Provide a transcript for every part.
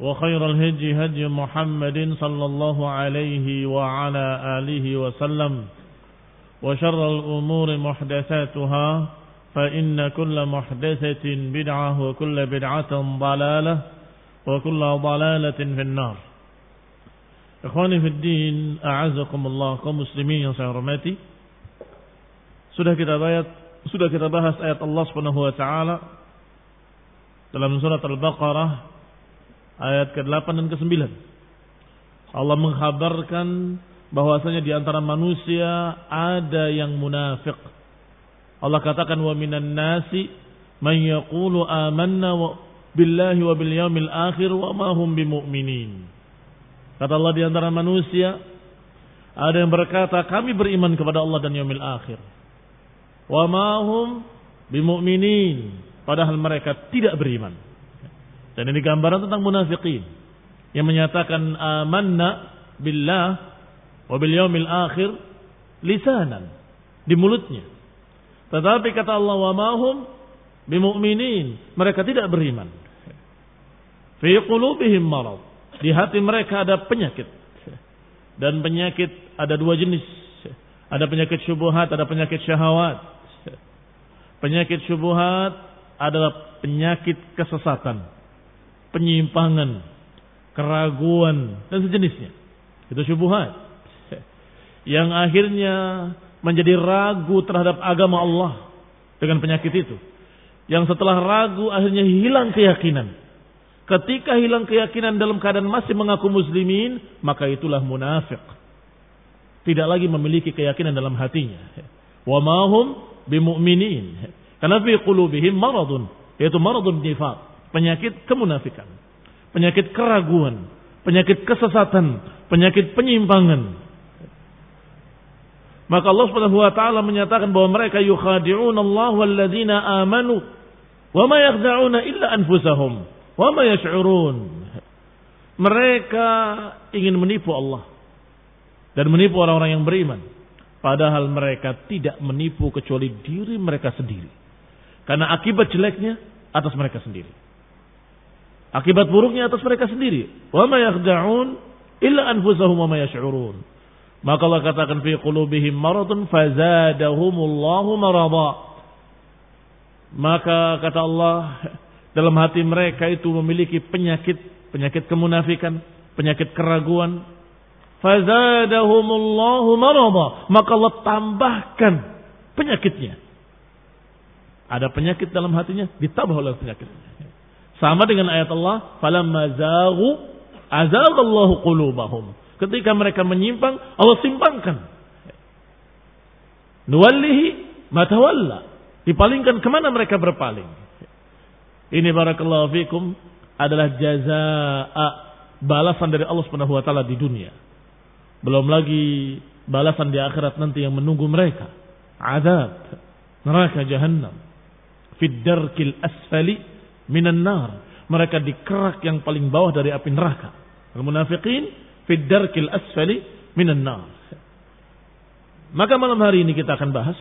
وخير الهدي هدي محمد صلى الله عليه وعلى آله وسلم وشر الأمور محدثاتها فإن كل محدثة بدعة وكل بدعة ضلالة وكل ضلالة في النار Ikhwani fi din, a'azakumullah kaum muslimin yang saya hormati. Sudah kita bahas sudah kita bahas ayat Allah Subhanahu wa taala dalam surat Al-Baqarah ayat ke-8 dan ke-9. Allah mengkhabarkan bahwasanya di antara manusia ada yang munafik. Allah katakan wa minan nasi man yaqulu amanna wa billahi wa bil yaumil akhir wa ma hum bimumin. Kata Allah di antara manusia ada yang berkata kami beriman kepada Allah dan yaumil akhir. Wa ma hum bimumin. Padahal mereka tidak beriman. Dan ini gambaran tentang munafikin yang menyatakan amanna billah wa bil yaumil akhir lisanan di mulutnya. Tetapi kata Allah wa ma hum bimumin. Mereka tidak beriman. Fi qulubihim marad di hati mereka ada penyakit. Dan penyakit ada dua jenis. Ada penyakit syubuhat, ada penyakit syahwat. Penyakit syubuhat adalah penyakit kesesatan, penyimpangan, keraguan, dan sejenisnya. Itu syubuhat. Yang akhirnya menjadi ragu terhadap agama Allah dengan penyakit itu. Yang setelah ragu akhirnya hilang keyakinan Ketika hilang keyakinan dalam keadaan masih mengaku muslimin, maka itulah munafik. Tidak lagi memiliki keyakinan dalam hatinya. Wa mahum bimu'minin. Karena fi qulubihim maradun, yaitu maradun nifaq, penyakit kemunafikan, penyakit keraguan, penyakit kesesatan, penyakit penyimpangan. Maka Allah Subhanahu wa taala menyatakan bahwa mereka yukhadi'un Allah walladzina amanu wa ma yakhda'una illa anfusahum Wa ma yash'urun. Mereka ingin menipu Allah dan menipu orang-orang yang beriman. Padahal mereka tidak menipu kecuali diri mereka sendiri. Karena akibat jeleknya atas mereka sendiri. Akibat buruknya atas mereka sendiri. Wa ma yakhda'un illa anfusahum wa ma yash'urun. Maka Allah katakan fi qulubihim maradun fazadahumullahu marada. Maka kata Allah dalam hati mereka itu memiliki penyakit, penyakit kemunafikan, penyakit keraguan. Fazadahumullahu marada. Maka Allah tambahkan penyakitnya. Ada penyakit dalam hatinya, ditambah oleh penyakit. Sama dengan ayat Allah, falamma zaghu azaghallahu qulubahum. Ketika mereka menyimpang, Allah simpangkan. Nuwallihi matawalla. Dipalingkan ke mana mereka berpaling? Ini barakallahu fikum adalah jazaa balasan dari Allah Subhanahu wa taala di dunia. Belum lagi balasan di akhirat nanti yang menunggu mereka. Azab neraka jahanam. Fid darkil asfali minan nar. Mereka di kerak yang paling bawah dari api neraka. Al-munafiqin fid darkil asfali minan nar. Maka malam hari ini kita akan bahas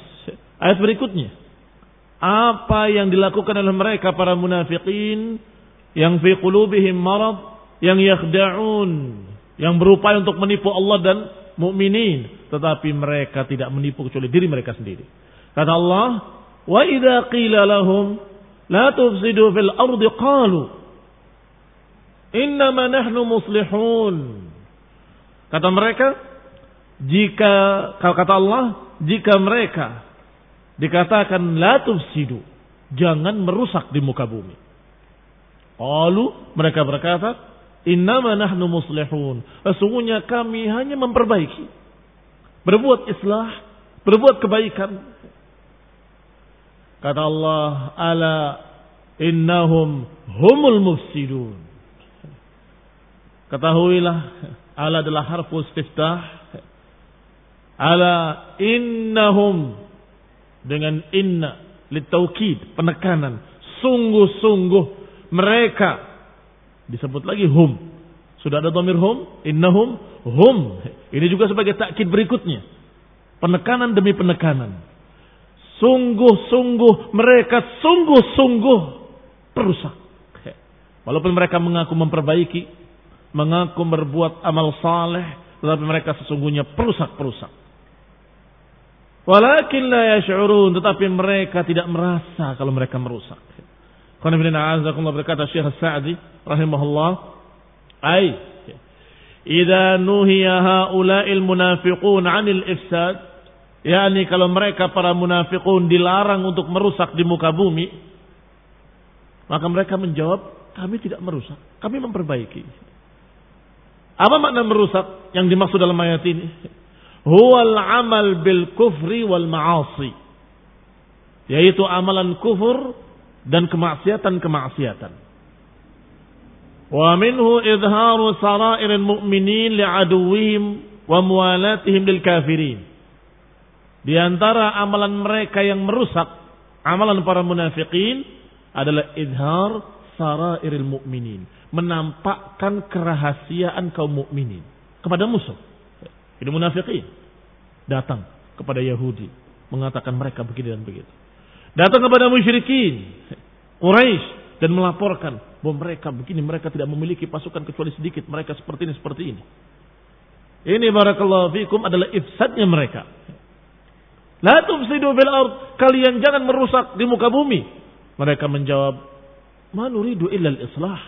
ayat berikutnya apa yang dilakukan oleh mereka para munafikin yang fi qulubihim marad yang yakhda'un yang berupaya untuk menipu Allah dan mukminin tetapi mereka tidak menipu kecuali diri mereka sendiri kata Allah wa idza qila lahum la tufsidu fil ardi qalu innama nahnu muslihun kata mereka jika kata Allah jika mereka dikatakan la tufsidu, jangan merusak di muka bumi. Lalu mereka berkata, innama nahnu muslihun. Sesungguhnya kami hanya memperbaiki. Berbuat islah, berbuat kebaikan. Kata Allah, ala innahum humul mufsidun. Ketahuilah, ala adalah harfu istiftah. Ala innahum dengan inna litaukid penekanan. Sungguh-sungguh mereka. Disebut lagi hum. Sudah ada domir hum? Innahum hum. Ini juga sebagai takkid berikutnya. Penekanan demi penekanan sungguh-sungguh mereka sungguh-sungguh perusak walaupun mereka mengaku memperbaiki mengaku berbuat amal saleh tetapi mereka sesungguhnya perusak-perusak Walakin la yash'urun. Tetapi mereka tidak merasa kalau mereka merusak. Qanifidina azakumullah berkata Syekh Sa'di rahimahullah. Ay. Idza nuhiya haula'il munafiqun 'anil ifsad. Yakni kalau mereka para munafiqun dilarang untuk merusak di muka bumi. Maka mereka menjawab, kami tidak merusak. Kami memperbaiki. Apa makna merusak yang dimaksud dalam ayat ini? huwal amal bil kufri wal ma'asi yaitu amalan kufur dan kemaksiatan-kemaksiatan wa minhu idharu sara'iril mu'minin li'aduwihim wa muwalatihim lil kafirin di antara amalan mereka yang merusak amalan para munafikin adalah idhar sara'iril mu'minin menampakkan kerahasiaan kaum mukminin kepada musuh ini munafikin. Datang kepada Yahudi. Mengatakan mereka begini dan begitu. Datang kepada musyrikin. Quraisy dan melaporkan bahwa mereka begini, mereka tidak memiliki pasukan kecuali sedikit, mereka seperti ini, seperti ini. Ini barakallahu fikum adalah ifsadnya mereka. La tufsidu fil ard, kalian jangan merusak di muka bumi. Mereka menjawab, "Ma nuridu illa al-islah."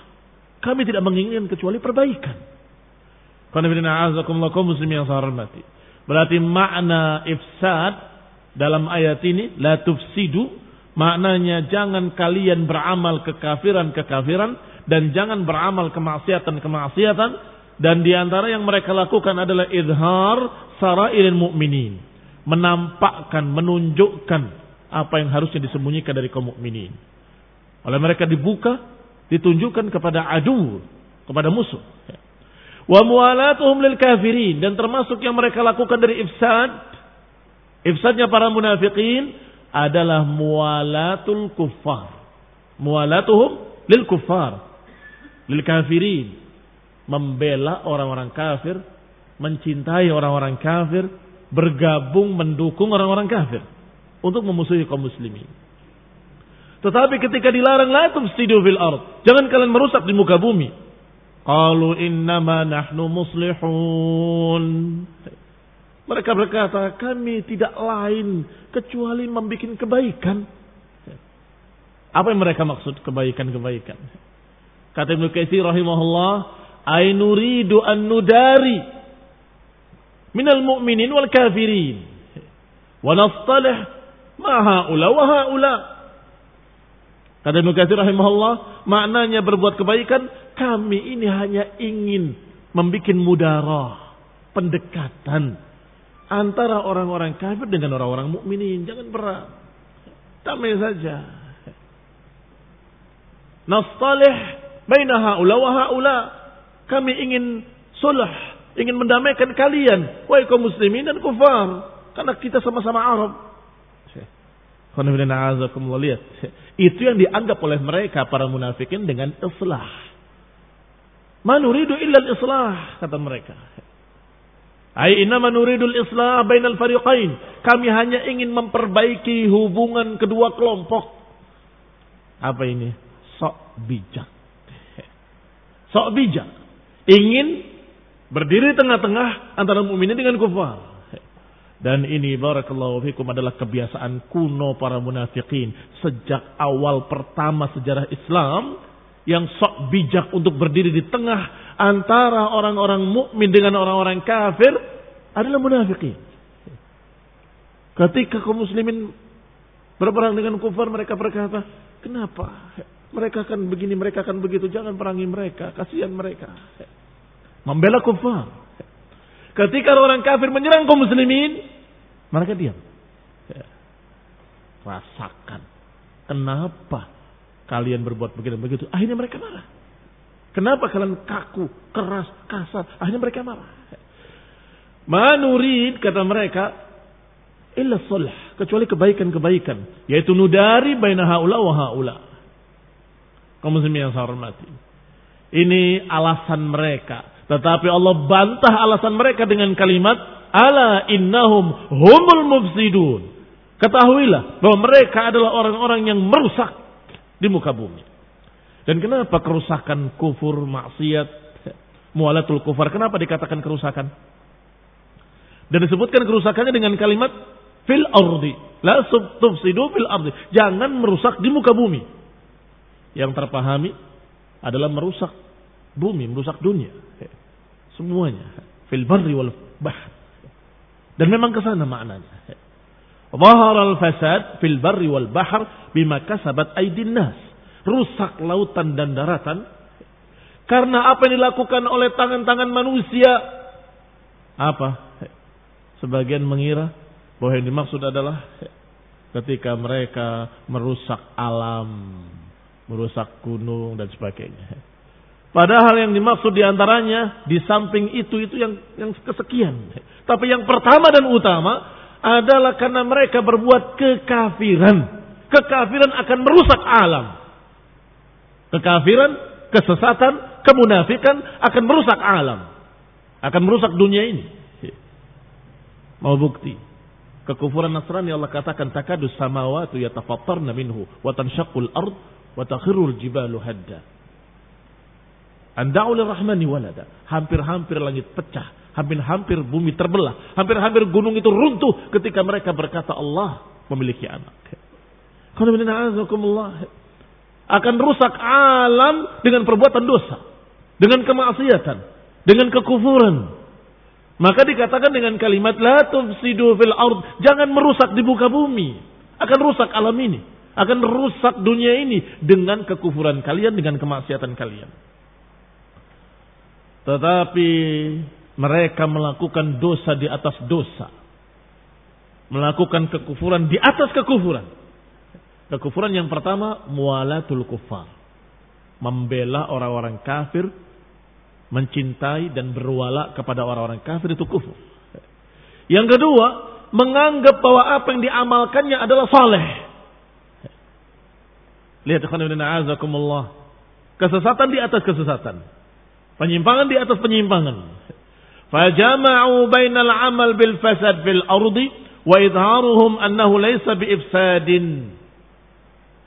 Kami tidak menginginkan kecuali perbaikan. Berarti makna ifsad dalam ayat ini la tufsidu maknanya jangan kalian beramal kekafiran-kekafiran dan jangan beramal kemaksiatan-kemaksiatan dan di antara yang mereka lakukan adalah idhar sarairil mu'minin menampakkan menunjukkan apa yang harusnya disembunyikan dari kaum mukminin. Oleh mereka dibuka ditunjukkan kepada adu kepada musuh. Wa mualatuhum lil kafirin. Dan termasuk yang mereka lakukan dari ifsad ifsadnya para munafikin adalah mualatul kuffar. Mualatuhum lil kuffar. Lil kafirin. Membela orang-orang kafir, mencintai orang-orang kafir, bergabung mendukung orang-orang kafir untuk memusuhi kaum muslimin. Tetapi ketika dilarang la tufsidu fil ard, jangan kalian merusak di muka bumi. Qalu innama nahnu muslihun. Mereka berkata, kami tidak lain kecuali membuat kebaikan. Apa yang mereka maksud kebaikan-kebaikan? Kata Ibnu Katsir rahimahullah, "Ai nuridu an nudari minal mu'minin wal kafirin wa nastalih ma haula wa haula." Kata Ibnu Katsir rahimahullah, maknanya berbuat kebaikan kami ini hanya ingin membuat mudarah, pendekatan antara orang-orang kafir dengan orang-orang mukminin. Jangan berat. Damai saja. Nastalih baina haula wa haula. Kami ingin sulh, ingin mendamaikan kalian, wahai kaum muslimin dan kufar, karena kita sama-sama Arab. Lihat. Itu yang dianggap oleh mereka para munafikin dengan islah. Manuridu illa islah kata mereka. Ai manuridul islah bainal fariqain. Kami hanya ingin memperbaiki hubungan kedua kelompok. Apa ini? Sok bijak. Sok bijak. Ingin berdiri tengah-tengah antara mukminin dengan kufar. Dan ini barakallahu fikum adalah kebiasaan kuno para munafikin sejak awal pertama sejarah Islam yang sok bijak untuk berdiri di tengah antara orang-orang mukmin dengan orang-orang kafir adalah munafikin. Ketika kaum muslimin berperang dengan kufar mereka berkata, "Kenapa? Mereka akan begini, mereka akan begitu. Jangan perangi mereka, kasihan mereka." Membela kufar. Ketika orang kafir menyerang kaum muslimin, mereka diam. Ya. Rasakan. Kenapa kalian berbuat begini begitu? Akhirnya mereka marah. Kenapa kalian kaku, keras, kasar? Akhirnya mereka marah. Manurid kata mereka illa sulh kecuali kebaikan-kebaikan yaitu nudari baina haula wa haula. Kaum muslimin yang saya hormati. Ini alasan mereka tetapi Allah bantah alasan mereka dengan kalimat ala innahum humul mufsidun. Ketahuilah bahwa mereka adalah orang-orang yang merusak di muka bumi. Dan kenapa kerusakan kufur, maksiat, mualatul kufar? Kenapa dikatakan kerusakan? Dan disebutkan kerusakannya dengan kalimat fil ardi. La tufsidu fil ardi. Jangan merusak di muka bumi. Yang terpahami adalah merusak bumi, merusak dunia. Semuanya. Fil barri wal bahr. Dan memang ke sana maknanya. Zahar al-fasad fil barri wal bahr bima kasabat aidin nas. Rusak lautan dan daratan karena apa yang dilakukan oleh tangan-tangan manusia. Apa? Sebagian mengira bahwa yang dimaksud adalah ketika mereka merusak alam, merusak gunung dan sebagainya. Padahal yang dimaksud di antaranya di samping itu itu yang yang kesekian. Tapi yang pertama dan utama adalah karena mereka berbuat kekafiran. Kekafiran akan merusak alam. Kekafiran, kesesatan, kemunafikan akan merusak alam. Akan merusak dunia ini. Mau bukti. Kekufuran Nasrani Allah katakan takadus samawatu yatafattarna minhu wa tanshaqqul ard wa takhirul jibalu hadda. Anda'u rahmani walada. Hampir-hampir langit pecah. Hampir-hampir bumi terbelah. Hampir-hampir gunung itu runtuh ketika mereka berkata Allah memiliki anak. Akan rusak alam dengan perbuatan dosa. Dengan kemaksiatan. Dengan kekufuran. Maka dikatakan dengan kalimat la tufsidu fil ard, jangan merusak di muka bumi. Akan rusak alam ini, akan rusak dunia ini dengan kekufuran kalian, dengan kemaksiatan kalian. Tetapi mereka melakukan dosa di atas dosa. Melakukan kekufuran di atas kekufuran. Kekufuran yang pertama, mualatul kufar. Membela orang-orang kafir, mencintai dan berwala kepada orang-orang kafir itu kufur. Yang kedua, menganggap bahwa apa yang diamalkannya adalah saleh. Lihat Kesesatan di atas kesesatan. Penyimpangan di atas penyimpangan. Fajama'u bainal amal bil fasad fil ardi wa idharuhum annahu laysa bi ifsadin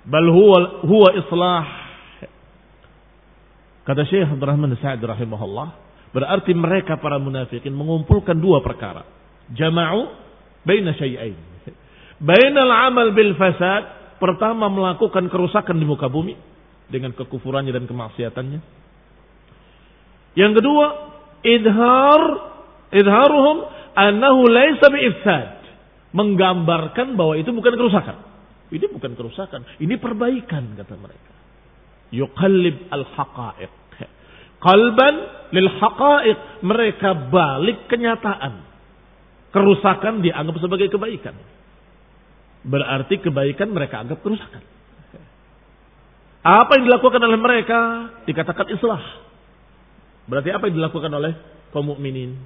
bal huwa huwa islah. Kata Syekh Abdurrahman Sa'id rahimahullah, berarti mereka para munafikin mengumpulkan dua perkara. Jama'u baina syai'ain. Bainal amal bil fasad, pertama melakukan kerusakan di muka bumi dengan kekufurannya dan kemaksiatannya yang kedua, idhar idharuhum annahu laisa bi'ifsad. Menggambarkan bahwa itu bukan kerusakan. Ini bukan kerusakan, ini perbaikan kata mereka. Yuqallib al-haqa'iq. Qalban lil haqa'iq. Mereka balik kenyataan. Kerusakan dianggap sebagai kebaikan. Berarti kebaikan mereka anggap kerusakan. Apa yang dilakukan oleh mereka dikatakan islah. Berarti apa yang dilakukan oleh kaum mukminin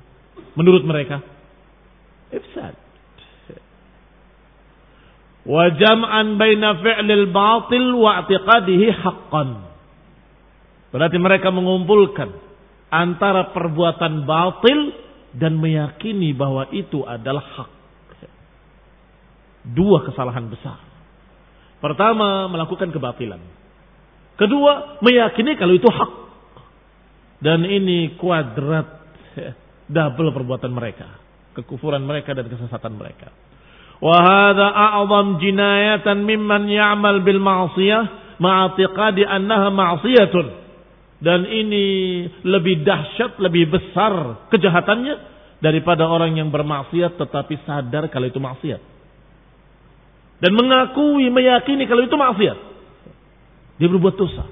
menurut mereka? Ifsad. Wa jam'an baina fi'lil batil wa i'tiqadihi haqqan. Berarti mereka mengumpulkan antara perbuatan batil dan meyakini bahwa itu adalah hak. Dua kesalahan besar. Pertama, melakukan kebatilan. Kedua, meyakini kalau itu hak. Dan ini kuadrat double perbuatan mereka. Kekufuran mereka dan kesesatan mereka. Wahada a'zam jinayatan mimman ya'mal bil ma'siyah ma'atiqadi annaha ma'siyatun. Dan ini lebih dahsyat, lebih besar kejahatannya daripada orang yang bermaksiat tetapi sadar kalau itu maksiat. Dan mengakui, meyakini kalau itu maksiat. Dia berbuat dosa.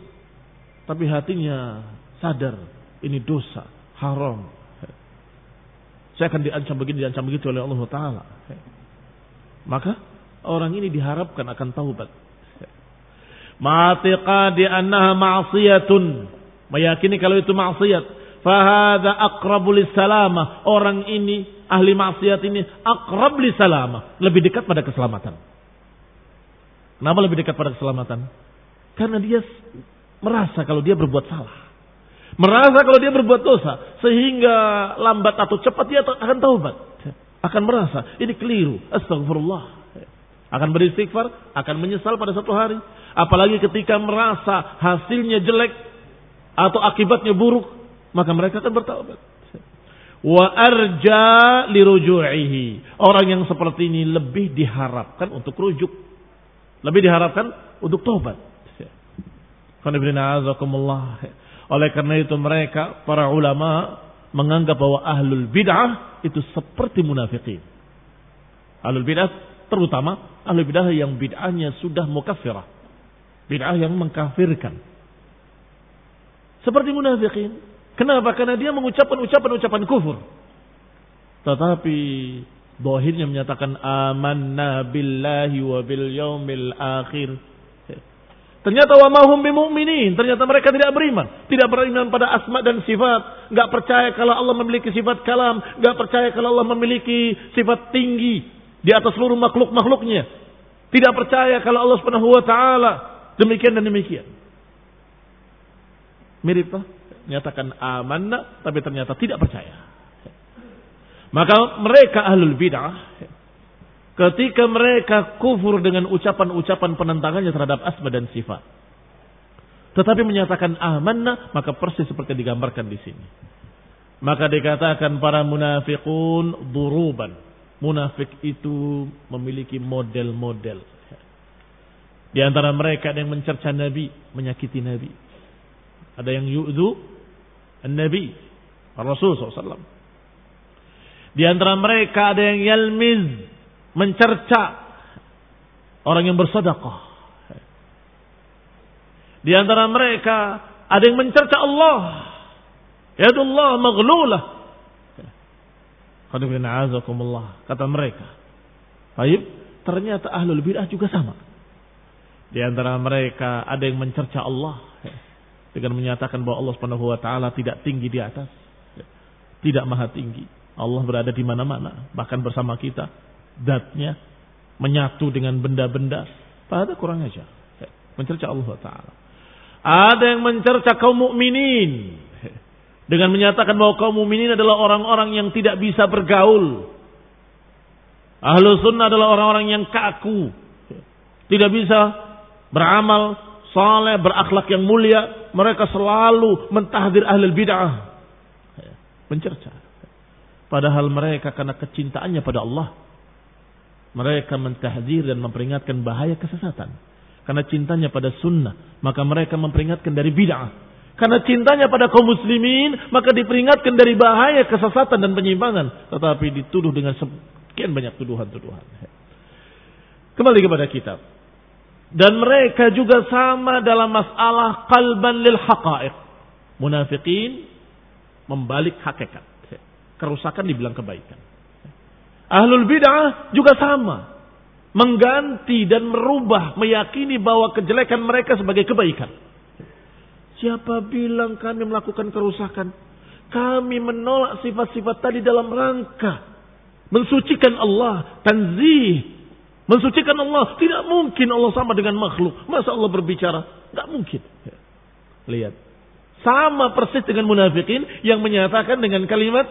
Tapi hatinya sadar ini dosa, haram. Saya akan diancam begini, diancam begitu oleh Allah Ta'ala. Maka orang ini diharapkan akan taubat. Ma'atiqadi annaha ma'asiyatun. Meyakini kalau itu maksiat. Fahada akrabu salamah. Orang ini, ahli maksiat ini, akrab salamah. Lebih dekat pada keselamatan. Kenapa lebih dekat pada keselamatan? Karena dia merasa kalau dia berbuat salah. Merasa kalau dia berbuat dosa. Sehingga lambat atau cepat dia akan taubat akan merasa ini keliru. Astagfirullah. Akan beristighfar, akan menyesal pada satu hari. Apalagi ketika merasa hasilnya jelek atau akibatnya buruk, maka mereka akan bertaubat. Wa arja liruju'ihi. Orang yang seperti ini lebih diharapkan untuk rujuk. Lebih diharapkan untuk taubat. Oleh karena itu mereka, para ulama menganggap bahwa ahlul bid'ah itu seperti munafikin. Ahlul bid'ah terutama ahlul bid'ah yang bid'ahnya sudah mukaffirah. Bid'ah yang mengkafirkan. Seperti munafikin. Kenapa? Karena dia mengucapkan ucapan-ucapan kufur. Tetapi dohirnya menyatakan amanna billahi wa bil yaumil akhir Ternyata wa mahum. Ternyata mereka tidak beriman. Tidak beriman pada asma dan sifat. Gak percaya kalau Allah memiliki sifat kalam. Gak percaya kalau Allah memiliki sifat tinggi. Di atas seluruh makhluk-makhluknya. Tidak percaya kalau Allah subhanahu wa ta'ala. Demikian dan demikian. Mirip lah. Nyatakan amanah. Tapi ternyata tidak percaya. Maka mereka ahlul bid'ah Ketika mereka kufur dengan ucapan-ucapan penentangannya terhadap asma dan sifat. Tetapi menyatakan amanah, maka persis seperti digambarkan di sini. Maka dikatakan para munafikun duruban. Munafik itu memiliki model-model. Di antara mereka ada yang mencerca Nabi, menyakiti Nabi. Ada yang yu'du Nabi, Rasul SAW. Di antara mereka ada yang yalmiz, mencerca orang yang bersedekah. Di antara mereka ada yang mencerca Allah. Yadullah maghlulah. Kata mereka. Baik, ternyata ahlul bid'ah juga sama. Di antara mereka ada yang mencerca Allah dengan menyatakan bahwa Allah Subhanahu wa taala tidak tinggi di atas. Tidak maha tinggi. Allah berada di mana-mana, bahkan bersama kita datnya menyatu dengan benda-benda. Pada kurang aja. Mencerca Allah Ta'ala. Ada yang mencerca kaum mukminin dengan menyatakan bahwa kaum mukminin adalah orang-orang yang tidak bisa bergaul. Ahlu sunnah adalah orang-orang yang kaku. Tidak bisa beramal saleh, berakhlak yang mulia. Mereka selalu mentahdir ahli bid'ah. Mencerca. Padahal mereka karena kecintaannya pada Allah mereka mentahdir dan memperingatkan bahaya kesesatan. Karena cintanya pada sunnah, maka mereka memperingatkan dari bid'ah. Karena cintanya pada kaum muslimin, maka diperingatkan dari bahaya kesesatan dan penyimpangan. Tetapi dituduh dengan sekian banyak tuduhan-tuduhan. Kembali kepada kitab. Dan mereka juga sama dalam masalah qalban lil haqa'iq. Munafikin membalik hakikat. Kerusakan dibilang kebaikan. Ahlul bid'ah juga sama. mengganti dan merubah, meyakini bahwa kejelekan mereka sebagai kebaikan. Siapa bilang kami melakukan kerusakan? Kami menolak sifat-sifat tadi dalam rangka mensucikan Allah, tanzih, mensucikan Allah. Tidak mungkin Allah sama dengan makhluk. Masa Allah berbicara? Tidak mungkin. Lihat. Sama persis dengan munafikin yang menyatakan dengan kalimat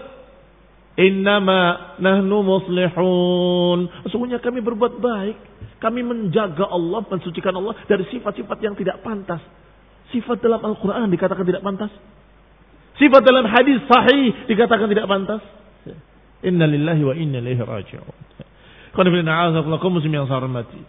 Innama nahnu muslihun. Sesungguhnya kami berbuat baik. Kami menjaga Allah, mensucikan Allah dari sifat-sifat yang tidak pantas. Sifat dalam Al-Quran dikatakan tidak pantas. Sifat dalam hadis sahih dikatakan tidak pantas. Inna lillahi wa inna ilaihi raji'un. yang mati.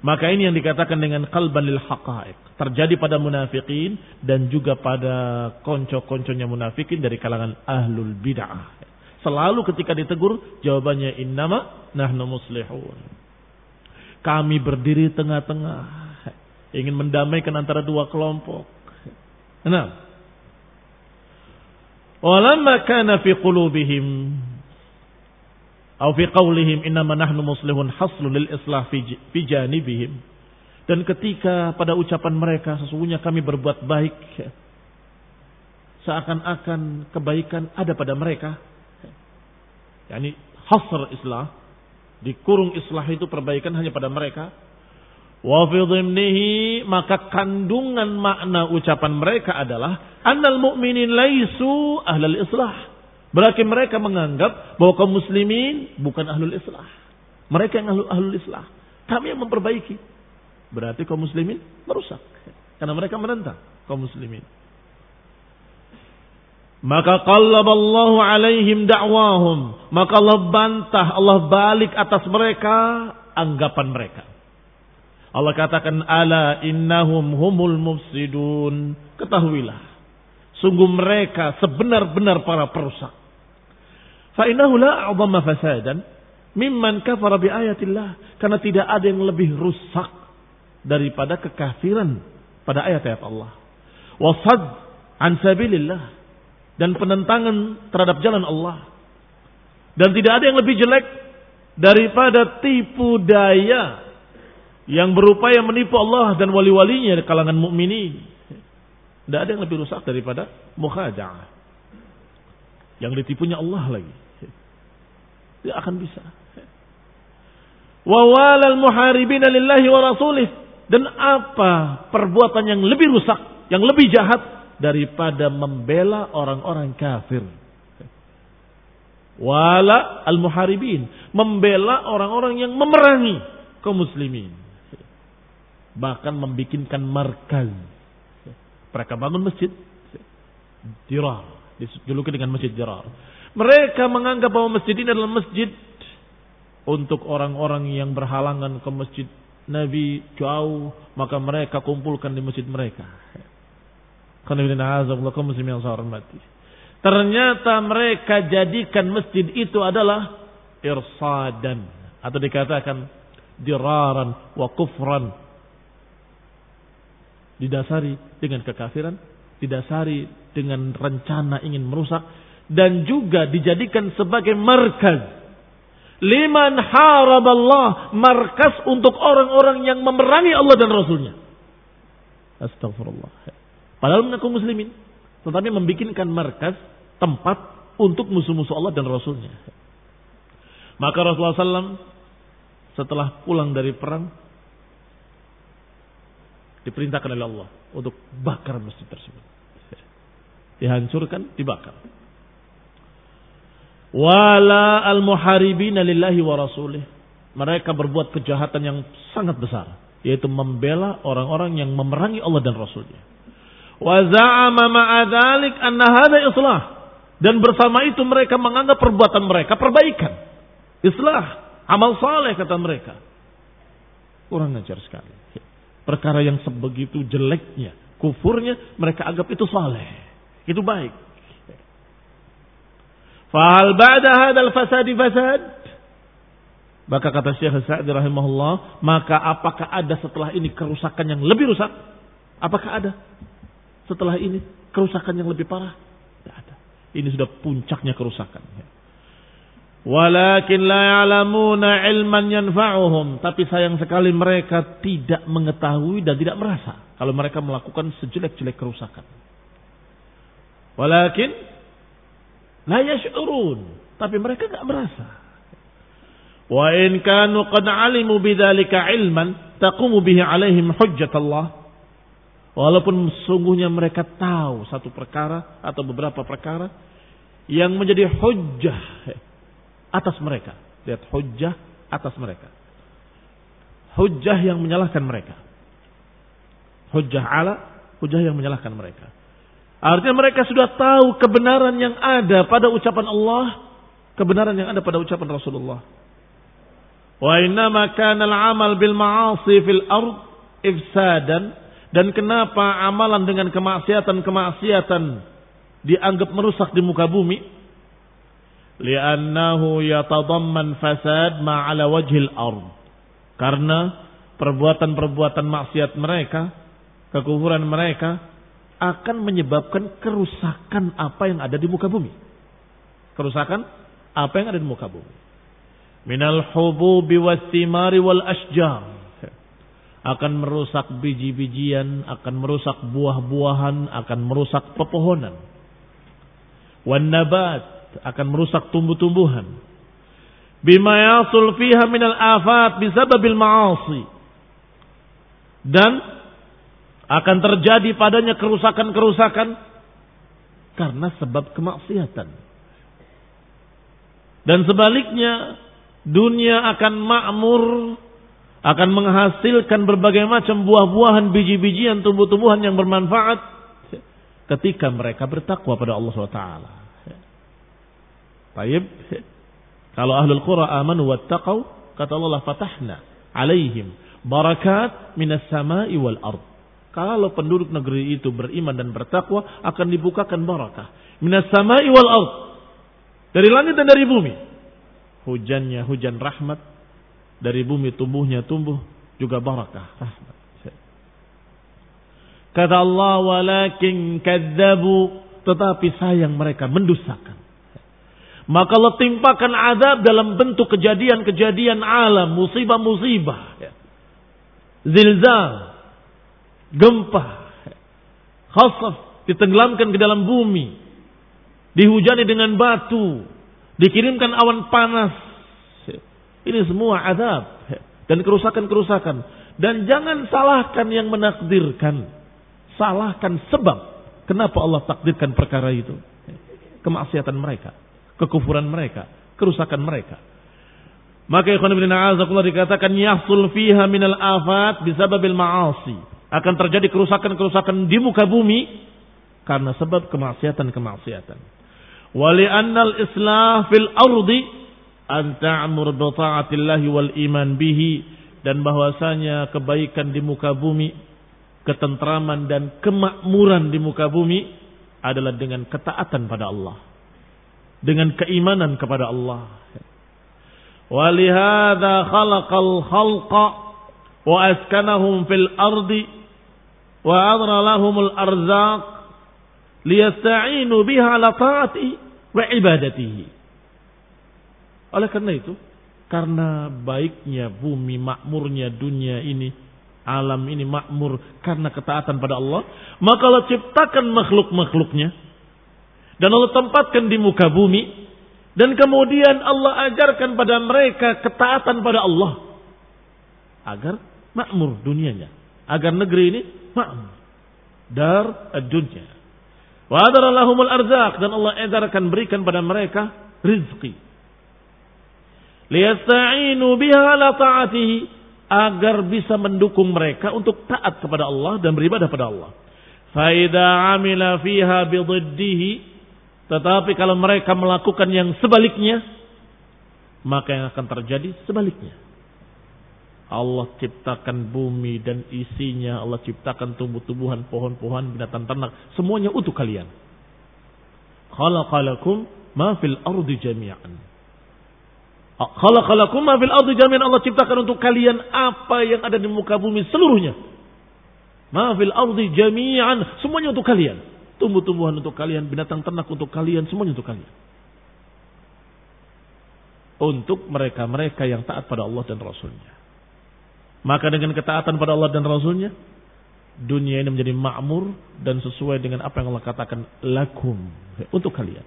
Maka ini yang dikatakan dengan qalban lil haqa'iq. Terjadi pada munafikin dan juga pada konco-konconya munafikin dari kalangan ahlul bid'ah. Selalu ketika ditegur, jawabannya innama nahnu muslihun. Kami berdiri tengah-tengah. Ingin mendamaikan antara dua kelompok. Nah. Walamma kana fi qulubihim atau fi qawlihim innama nahnu muslihun haslun lil islah fi janibihim. Dan ketika pada ucapan mereka sesungguhnya kami berbuat baik seakan-akan kebaikan ada pada mereka yakni hasr islah. Dikurung islah itu perbaikan hanya pada mereka. Wa fi maka kandungan makna ucapan mereka adalah annal mu'minin laisu ahlul islah. Berarti mereka menganggap bahwa kaum muslimin bukan ahlul islah. Mereka yang ahlul, ahlul islah. Kami yang memperbaiki. Berarti kaum muslimin merusak. Karena mereka menentang kaum muslimin maka qallaballahu alaihim da'wahum. Maka Allah bantah, Allah balik atas mereka anggapan mereka. Allah katakan ala innahum humul mufsidun. Ketahuilah. Sungguh mereka sebenar-benar para perusak. Fa innahu la a'zama fasadan mimman kafara bi ayatillah. Karena tidak ada yang lebih rusak daripada kekafiran pada ayat-ayat Allah. Wasad an sabilillah dan penentangan terhadap jalan Allah. Dan tidak ada yang lebih jelek daripada tipu daya yang berupaya menipu Allah dan wali-walinya di kalangan mukminin. Tidak ada yang lebih rusak daripada mukhada'ah. Yang ditipunya Allah lagi. Tidak akan bisa. Wa walal muharibina lillahi wa rasulih. Dan apa perbuatan yang lebih rusak, yang lebih jahat daripada membela orang-orang kafir. Wala al-muharibin. Membela orang-orang yang memerangi kaum muslimin. Bahkan membikinkan markaz. Mereka bangun masjid. Dirar. Dijuluki dengan masjid dirar. Mereka menganggap bahwa masjid ini adalah masjid untuk orang-orang yang berhalangan ke masjid Nabi jauh. Maka mereka kumpulkan di masjid mereka. Ternyata mereka jadikan masjid itu adalah irsadan atau dikatakan diraran wa kufran. Didasari dengan kekafiran didasari dengan rencana ingin merusak dan juga dijadikan sebagai markaz. Liman haraballah markas untuk orang-orang yang memerangi Allah dan Rasulnya. Astagfirullah Padahal mengaku muslimin. Tetapi membikinkan markas, tempat untuk musuh-musuh Allah dan Rasulnya. Maka Rasulullah SAW setelah pulang dari perang diperintahkan oleh Allah untuk bakar masjid tersebut. Dihancurkan, dibakar. Wala al-muharibina lillahi wa rasulih. Mereka berbuat kejahatan yang sangat besar. Yaitu membela orang-orang yang memerangi Allah dan Rasulnya. Wa za'ama ma'adhalik anna hadha islah. Dan bersama itu mereka menganggap perbuatan mereka perbaikan. Islah. Amal saleh kata mereka. Kurang ajar sekali. Perkara yang sebegitu jeleknya. Kufurnya mereka anggap itu saleh. Itu baik. Fahal ba'da hadal fasadi fasad. Maka kata Syekh Sa'di rahimahullah, maka apakah ada setelah ini kerusakan yang lebih rusak? Apakah ada? Setelah ini kerusakan yang lebih parah? Tidak ada. Ini sudah puncaknya kerusakan. Walakin la ya'lamuna ilman yanfa'uhum. Tapi sayang sekali mereka tidak mengetahui dan tidak merasa. Kalau mereka melakukan sejelek-jelek kerusakan. Walakin la yash'urun. Tapi mereka tidak merasa. Wa in kanu qad alimu bidzalika ilman taqumu bihi alaihim hujjat Allah. Walaupun sungguhnya mereka tahu satu perkara atau beberapa perkara yang menjadi hujjah atas mereka. Lihat hujjah atas mereka. Hujjah yang menyalahkan mereka. Hujjah ala, hujjah yang menyalahkan mereka. Artinya mereka sudah tahu kebenaran yang ada pada ucapan Allah, kebenaran yang ada pada ucapan Rasulullah. Wa innama kana al-amal bil ma'asi fil ard ifsadan dan kenapa amalan dengan kemaksiatan-kemaksiatan dianggap merusak di muka bumi? li'annahu yatadamman fasad ma'ala wajhil ard. Karena perbuatan-perbuatan maksiat mereka, kekufuran mereka akan menyebabkan kerusakan apa yang ada di muka bumi. Kerusakan apa yang ada di muka bumi. Minal hububi wastimari wal asjar. Akan merusak biji-bijian, akan merusak buah-buahan, akan merusak pepohonan. Wan nabat akan merusak tumbuh-tumbuhan. Bima yasul fiha minal afat bisababil ma'asi. Dan akan terjadi padanya kerusakan-kerusakan karena sebab kemaksiatan. Dan sebaliknya, dunia akan makmur, akan menghasilkan berbagai macam buah-buahan, biji-bijian, tumbuh-tumbuhan yang bermanfaat ketika mereka bertakwa pada Allah SWT. Taib. Kalau ahlul qura amanu wattaqau, kata Allah fatahna alaihim barakat minas sama'i wal ard. Kalau penduduk negeri itu beriman dan bertakwa, akan dibukakan barakah. Minas sama'i wal ard. Dari langit dan dari bumi. Hujannya hujan rahmat. Dari bumi tumbuhnya tumbuh juga barakah. Rahmat. Kata Allah, walakin kadzabu. Tetapi sayang mereka mendustakan. Maka Allah timpakan azab dalam bentuk kejadian-kejadian alam, musibah-musibah. Zilzal, gempa, khasaf, ditenggelamkan ke dalam bumi, dihujani dengan batu, dikirimkan awan panas. Ini semua azab dan kerusakan-kerusakan. Dan jangan salahkan yang menakdirkan. Salahkan sebab kenapa Allah takdirkan perkara itu. Kemaksiatan mereka kekufuran mereka, kerusakan mereka. Maka ikhwan ibn a'azakullah dikatakan yahsul fiha minal afat bisababil ma'asi. Akan terjadi kerusakan-kerusakan di muka bumi karena sebab kemaksiatan-kemaksiatan. Wali annal islah fil ardi an ta'mur bi ta'atillahi wal iman bihi dan bahwasanya kebaikan di muka bumi, ketentraman dan kemakmuran di muka bumi adalah dengan ketaatan pada Allah dengan keimanan kepada Allah. Walihada khalaqal khalqa wa askanahum fil ardi wa adra lahumul arzaq liyasta'inu biha ala ta'ati wa ibadatihi. Oleh karena itu, karena baiknya bumi, makmurnya dunia ini, alam ini makmur karena ketaatan pada Allah, maka Allah ciptakan makhluk-makhluknya. Dan Allah tempatkan di muka bumi. Dan kemudian Allah ajarkan pada mereka ketaatan pada Allah. Agar makmur dunianya. Agar negeri ini makmur. Dar dunia wa adarallahumul arzak dan Allah ajarkan berikan pada mereka rizki liyasta'inu biha ala ta'atihi agar bisa mendukung mereka untuk taat kepada Allah dan beribadah pada Allah. Faida amila fiha bididdihi tetapi kalau mereka melakukan yang sebaliknya, maka yang akan terjadi sebaliknya. Allah ciptakan bumi dan isinya, Allah ciptakan tumbuh-tumbuhan, pohon-pohon, binatang ternak, semuanya untuk kalian. Khalaqalakum ma fil ardi jami'an. Khalaqalakum fil ardi jami'an Allah ciptakan untuk kalian apa yang ada di muka bumi seluruhnya. Ma fil ardi jami'an, semuanya untuk kalian. Tumbuh-tumbuhan untuk kalian, binatang ternak untuk kalian, semuanya untuk kalian. untuk mereka-mereka yang taat pada Allah dan Rasulnya. Maka dengan ketaatan pada Allah dan Rasulnya, dunia ini menjadi makmur dan sesuai dengan apa yang Allah katakan lakum untuk kalian.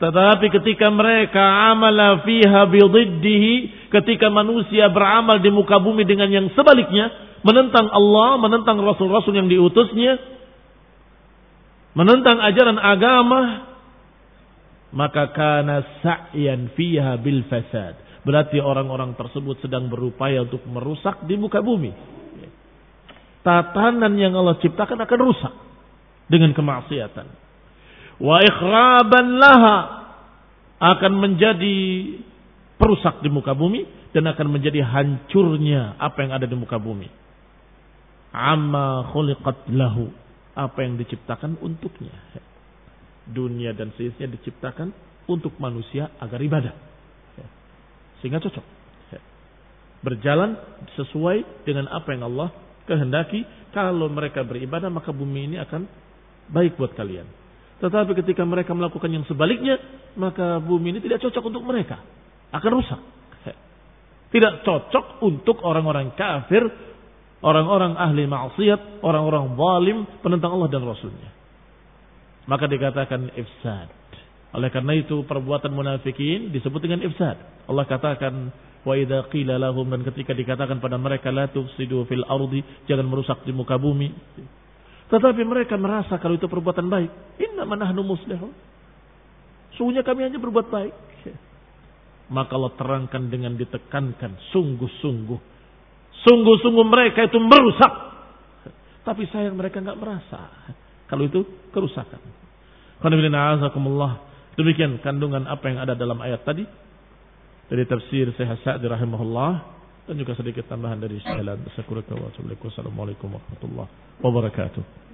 Tetapi ketika mereka amala fiha bididdihi, ketika manusia beramal di muka bumi dengan yang sebaliknya, menentang Allah, menentang rasul-rasul yang diutusnya, menentang ajaran agama, maka kana sa'yan fiha bil fasad. Berarti orang-orang tersebut sedang berupaya untuk merusak di muka bumi. Tatanan yang Allah ciptakan akan rusak dengan kemaksiatan. Wa ikhraban laha akan menjadi perusak di muka bumi dan akan menjadi hancurnya apa yang ada di muka bumi. Amma khuliqat lahu apa yang diciptakan untuknya dunia dan seisinya diciptakan untuk manusia agar ibadah. Sehingga cocok. Berjalan sesuai dengan apa yang Allah kehendaki. Kalau mereka beribadah maka bumi ini akan baik buat kalian. Tetapi ketika mereka melakukan yang sebaliknya, maka bumi ini tidak cocok untuk mereka. Akan rusak. Tidak cocok untuk orang-orang kafir, orang-orang ahli maksiat, orang-orang zalim, penentang Allah dan Rasulnya maka dikatakan ifsad. Oleh karena itu perbuatan munafikin disebut dengan ifsad. Allah katakan wa idza qila lahum dan ketika dikatakan pada mereka la tufsidu fil ardi jangan merusak di muka bumi. Tetapi mereka merasa kalau itu perbuatan baik. Inna manahnu muslihun. Sungguhnya kami hanya berbuat baik. Maka Allah terangkan dengan ditekankan sungguh-sungguh. Sungguh-sungguh mereka itu merusak. Tapi sayang mereka nggak merasa. Kalau itu kerusakan. Demikian kandungan apa yang ada dalam ayat tadi. Dari tafsir Syekh Sa'di rahimahullah. Dan juga sedikit tambahan dari Syailan. Assalamualaikum warahmatullahi wabarakatuh.